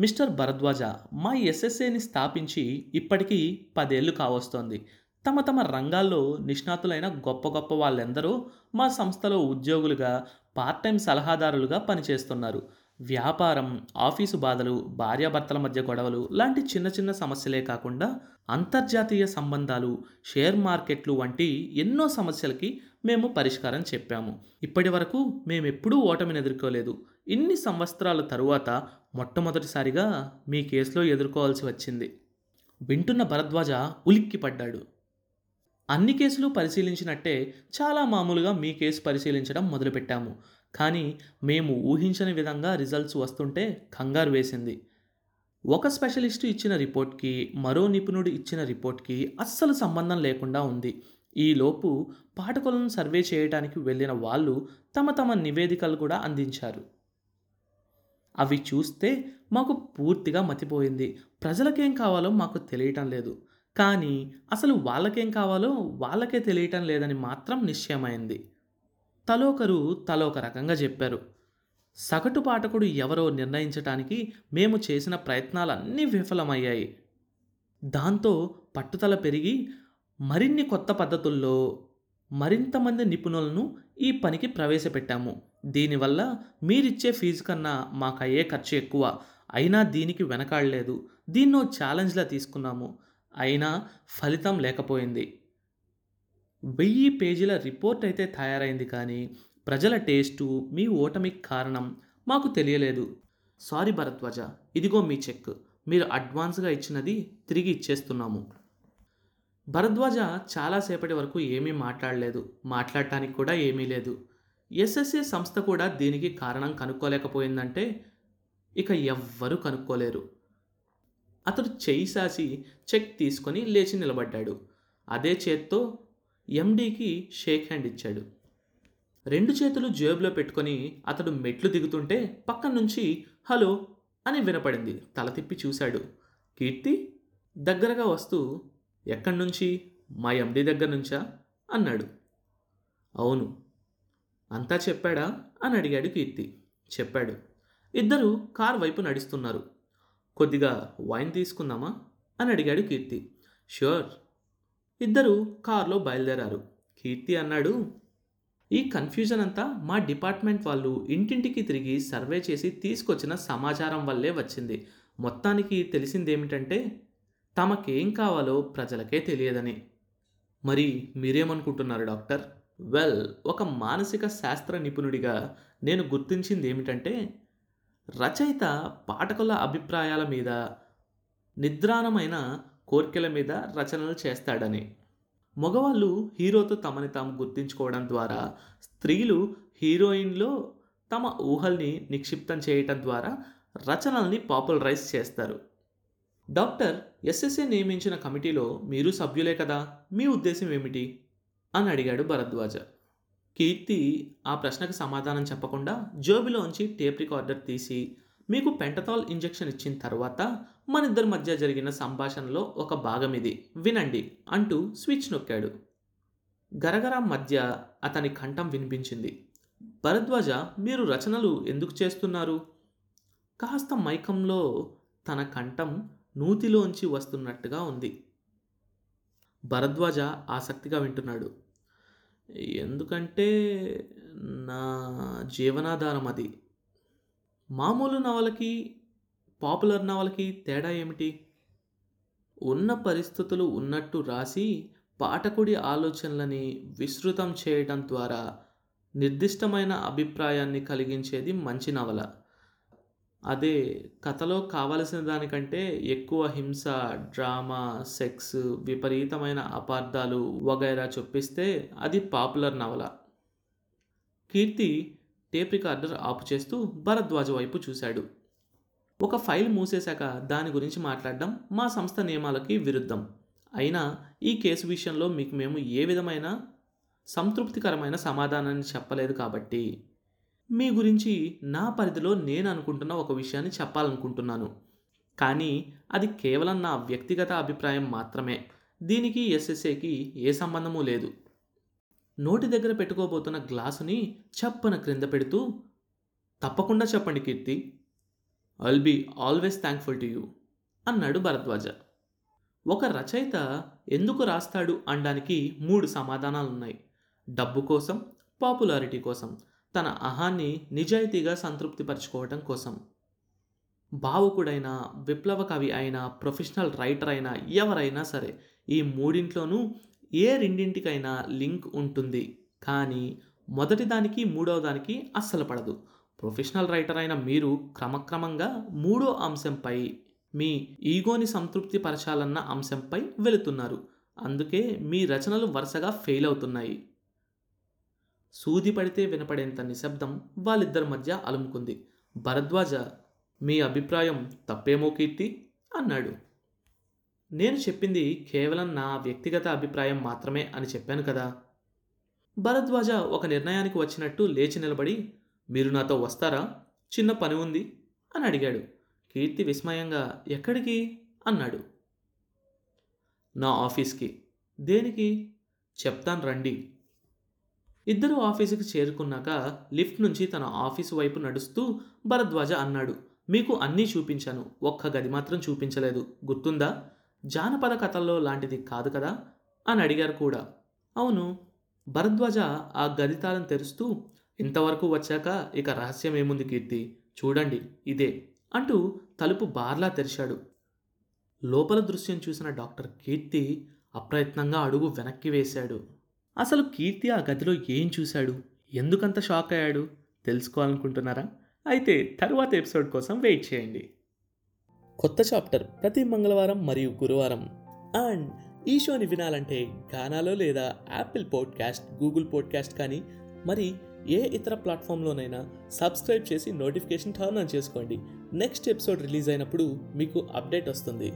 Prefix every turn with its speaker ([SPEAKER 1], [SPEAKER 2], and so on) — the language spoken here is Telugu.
[SPEAKER 1] మిస్టర్ భరద్వాజ మా ఎస్ఎస్ఏని స్థాపించి ఇప్పటికీ పదేళ్ళు కావస్తోంది. తమ తమ రంగాల్లో నిష్ణాతులైన గొప్ప గొప్ప వాళ్ళెందరూ మా సంస్థలో ఉద్యోగులుగా పార్ట్ టైం సలహాదారులుగా పనిచేస్తున్నారు. వ్యాపారం ఆఫీసు బాధలు భార్యాభర్తల మధ్య గొడవలు లాంటి చిన్న చిన్న సమస్యలే కాకుండా అంతర్జాతీయ సంబంధాలు షేర్ మార్కెట్లు వంటి ఎన్నో సమస్యలకి మేము పరిష్కారం చెప్పాము. ఇప్పటి వరకు మేమెప్పుడూ ఓటమిని ఎదుర్కోలేదు. ఇన్ని సంవత్సరాల తరువాత మొట్టమొదటిసారిగా మీ కేసులో ఎదుర్కోవాల్సి వచ్చింది. వింటున్న భరద్వాజ ఉలిక్కిపడ్డాడు. అన్ని కేసులు పరిశీలించినట్టే చాలా మామూలుగా మీ కేసు పరిశీలించడం మొదలుపెట్టాము. కానీ మేము ఊహించని విధంగా రిజల్ట్స్ వస్తుంటే కంగారు వేసింది. ఒక స్పెషలిస్టు ఇచ్చిన రిపోర్ట్కి మరో నిపుణుడు ఇచ్చిన రిపోర్ట్కి అస్సలు సంబంధం లేకుండా ఉంది. ఈలోపు పాఠకులను సర్వే చేయడానికి వెళ్ళిన వాళ్ళు తమ తమ నివేదికలు కూడా అందించారు. అవి చూస్తే మాకు పూర్తిగా మతిపోయింది. ప్రజలకేం కావాలో మాకు తెలియటం లేదు. కానీ అసలు వాళ్ళకేం కావాలో వాళ్ళకే తెలియటం లేదని మాత్రం నిశ్చయమైంది. తలోకరు తలోక రకంగా చెప్పారు. సగటు పాఠకుడు ఎవరో నిర్ణయించటానికి మేము చేసిన ప్రయత్నాలన్నీ విఫలమయ్యాయి. దాంతో పట్టుదల పెరిగి మరిన్ని కొత్త పద్ధతుల్లో మరింతమంది నిపుణులను ఈ పనికి ప్రవేశపెట్టాము. దీనివల్ల మీరిచ్చే ఫీజు కన్నా మాకు అయ్యే ఖర్చు ఎక్కువ. అయినా దీనికి వెనకాడలేదు. దీన్నో ఛాలెంజ్లా తీసుకున్నాము. అయినా ఫలితం లేకపోయింది. వెయ్యి పేజీల రిపోర్ట్ అయితే తయారైంది కానీ ప్రజల టేస్టు మీ ఓటమికి కారణం మాకు తెలియలేదు. సారీ భరద్వాజ ఇదిగో మీ చెక్. మీరు అడ్వాన్స్గా ఇచ్చినది తిరిగి ఇచ్చేస్తున్నాము. భరద్వాజ చాలాసేపటి వరకు ఏమీ మాట్లాడలేదు. మాట్లాడటానికి కూడా ఏమీ లేదు. ఎస్ఎస్ఏ సంస్థ కూడా దీనికి కారణం కనుక్కోలేకపోయిందంటే ఇక ఎవ్వరూ కనుక్కోలేరు. అతడు చేయి సాసి చెక్ తీసుకొని లేచి నిలబడ్డాడు. అదే చేత్తో ఎండీకి షేక్ హ్యాండ్ ఇచ్చాడు. రెండు చేతులు జేబులో పెట్టుకొని అతడు మెట్లు దిగుతుంటే పక్కన నుంచి హలో అని వినపడింది. తల తిప్పి చూశాడు. కీర్తి దగ్గరగా వస్తూ ఎక్కడి నుంచి? మా ఎండి దగ్గర నుంచా? అన్నాడు. అవును. అంతా చెప్పాడా? అని అడిగాడు కీర్తి. చెప్పాడు. ఇద్దరు కార్ వైపు నడుస్తున్నారు. కొద్దిగా వైన్ తీసుకుందామా? అని అడిగాడు కీర్తి. ష్యూర్ ఇద్దరు కారులో బయలుదేరారు. కీర్తి అన్నాడు. ఈ కన్ఫ్యూజన్ అంతా మా డిపార్ట్మెంట్ వాళ్ళు ఇంటింటికి తిరిగి సర్వే చేసి తీసుకొచ్చిన సమాచారం వల్లే వచ్చింది. మొత్తానికి తెలిసిందేమిటంటే తమకేం కావాలో ప్రజలకే తెలియదని. మరి మీరేమనుకుంటున్నారు డాక్టర్? వెల్ ఒక మానసిక శాస్త్ర నిపుణుడిగా నేను గుర్తించింది ఏమిటంటే రచయిత పాఠకుల అభిప్రాయాల మీద నిద్రాణమైన కోర్కెల మీద రచనలు చేస్తాడని. మగవాళ్ళు హీరోతో తమని తాము గుర్తించుకోవడం ద్వారా స్త్రీలు హీరోయిన్లో తమ ఊహల్ని నిక్షిప్తం చేయటం ద్వారా రచనల్ని పాపులరైజ్ చేస్తారు. డాక్టర్ ఎస్ఎస్ఏ నియమించిన కమిటీలో మీరు సభ్యులే కదా మీ ఉద్దేశం ఏమిటి? అని అడిగాడు భరద్వాజ. కీర్తి ఆ ప్రశ్నకు సమాధానం చెప్పకుండా జోబిలోంచి టేప్ రికార్డర్ తీసి మీకు పెంటతాల్ ఇంజెక్షన్ ఇచ్చిన తర్వాత మన ఇద్దరి మధ్య జరిగిన సంభాషణలో ఒక భాగం ఇది వినండి అంటూ స్విచ్ నొక్కాడు. గరగర మధ్య అతని కంఠం వినిపించింది. భరద్వాజ మీరు రచనలు ఎందుకు చేస్తున్నారు? కాస్త మైకంలో తన కంఠం నూతిలోంచి వస్తున్నట్టుగా ఉంది. భరద్వాజ ఆసక్తిగా వింటున్నాడు. ఎందుకంటే నా జీవనాధారం అది. మామూలు నవలకి పాపులర్ నవలకి తేడా ఏమిటి? ఉన్న పరిస్థితులు ఉన్నట్టు రాసి పాఠకుడి ఆలోచనలని విస్తృతం చేయడం ద్వారా నిర్దిష్టమైన అభిప్రాయాన్ని కలిగించేది మంచి నవల. అదే కథలో కావలసిన దానికంటే ఎక్కువ హింస డ్రామా సెక్స్ విపరీతమైన అపార్థాలు వగైరా చొప్పిస్తే అది పాపులర్ నవల. కీర్తి టేప్ రికార్డర్ ఆపు చేస్తూ భరద్వాజ వైపు చూశాడు. ఒక ఫైల్ మూసేశాక దాని గురించి మాట్లాడడం మా సంస్థ నియమాలకి విరుద్ధం. అయినా ఈ కేసు విషయంలో మీకు మేము ఏ విధమైన సంతృప్తికరమైన సమాధానాన్ని చెప్పలేదు కాబట్టి. మీ గురించి నా పరిధిలో నేను అనుకుంటున్న ఒక విషయాన్ని చెప్పాలనుకుంటున్నాను. కానీ అది కేవలం నా వ్యక్తిగత అభిప్రాయం మాత్రమే. దీనికి ఎస్ఎస్ఏకి ఏ సంబంధము లేదు. నోటి దగ్గర పెట్టుకోబోతున్న గ్లాసుని చప్పున క్రింద పెడుతూ తప్పకుండా చెప్పండి Keerthi. I'll be always thankful to you అన్నాడు భరద్వాజ. ఒక రచయిత ఎందుకు రాస్తాడు అనడానికి మూడు సమాధానాలున్నాయి. డబ్బు కోసం పాపులారిటీ కోసం. తన అహాన్ని నిజాయితీగా సంతృప్తిపరచుకోవటం కోసం. భావుకుడైన విప్లవ కవి అయినా ప్రొఫెషనల్ రైటర్ అయినా ఎవరైనా సరే ఈ మూడింట్లోనూ ఏ రెండింటికైనా లింక్ ఉంటుంది. కానీ మొదటి దానికి మూడవ దానికి అస్సలు పడదు. ప్రొఫెషనల్ రైటర్ అయిన మీరు క్రమక్రమంగా మూడో అంశంపై మీ ఈగోని సంతృప్తి పరచాలన్న అంశంపై వెళుతున్నారు. అందుకే మీ రచనలు వరుసగా ఫెయిల్ అవుతున్నాయి. సూది పడితే వినపడేంత నిశ్శబ్దం వాళ్ళిద్దరి మధ్య అలుముకుంది. భరద్వాజ మీ అభిప్రాయం తప్పేమో కీర్తి అన్నాడు. నేను చెప్పింది కేవలం నా వ్యక్తిగత అభిప్రాయం మాత్రమే అని చెప్పాను కదా. భరద్వాజ ఒక నిర్ణయానికి వచ్చినట్టు లేచి నిలబడి మీరు నాతో వస్తారా? చిన్న పని ఉంది అని అడిగాడు. కీర్తి విస్మయంగా ఎక్కడికి అన్నాడు. నా ఆఫీస్కి. దేనికి? చెప్తాను రండి. ఇద్దరు ఆఫీసుకి చేరుకున్నాక లిఫ్ట్ నుంచి తన ఆఫీసు వైపు నడుస్తూ భరద్వాజ అన్నాడు మీకు అన్నీ చూపించాను ఒక్క గది మాత్రం చూపించలేదు గుర్తుందా? జానపద కథల్లో లాంటిది కాదు కదా? అని అడిగారు కూడా. అవును. భరద్వాజ ఆ గది తాళం తెరుస్తూ ఇంతవరకు వచ్చాక ఇక రహస్యం ఏముంది కీర్తి? చూడండి ఇదే అంటూ తలుపు బార్లా తెరిచాడు. లోపల దృశ్యం చూసిన డాక్టర్ కీర్తి అప్రయత్నంగా అడుగు వెనక్కి వేశాడు. అసలు కీర్తి ఆ గదిలో ఏం చూశాడు? ఎందుకంత షాక్ అయ్యాడు? తెలుసుకోవాలనుకుంటున్నారా? అయితే తరువాత ఎపిసోడ్ కోసం వెయిట్ చేయండి. కొత్త చాప్టర్ ప్రతి మంగళవారం మరియు గురువారం. అండ్ ఈ షోని వినాలంటే గానాలో లేదా యాపిల్ పాడ్కాస్ట్ గూగుల్ పాడ్కాస్ట్ కానీ మరి ఏ ఇతర ప్లాట్ఫామ్లోనైనా సబ్స్క్రైబ్ చేసి నోటిఫికేషన్ టర్న్ ఆన్ చేసుకోండి. నెక్స్ట్ ఎపిసోడ్ రిలీజ్ అయినప్పుడు మీకు అప్డేట్ వస్తుంది.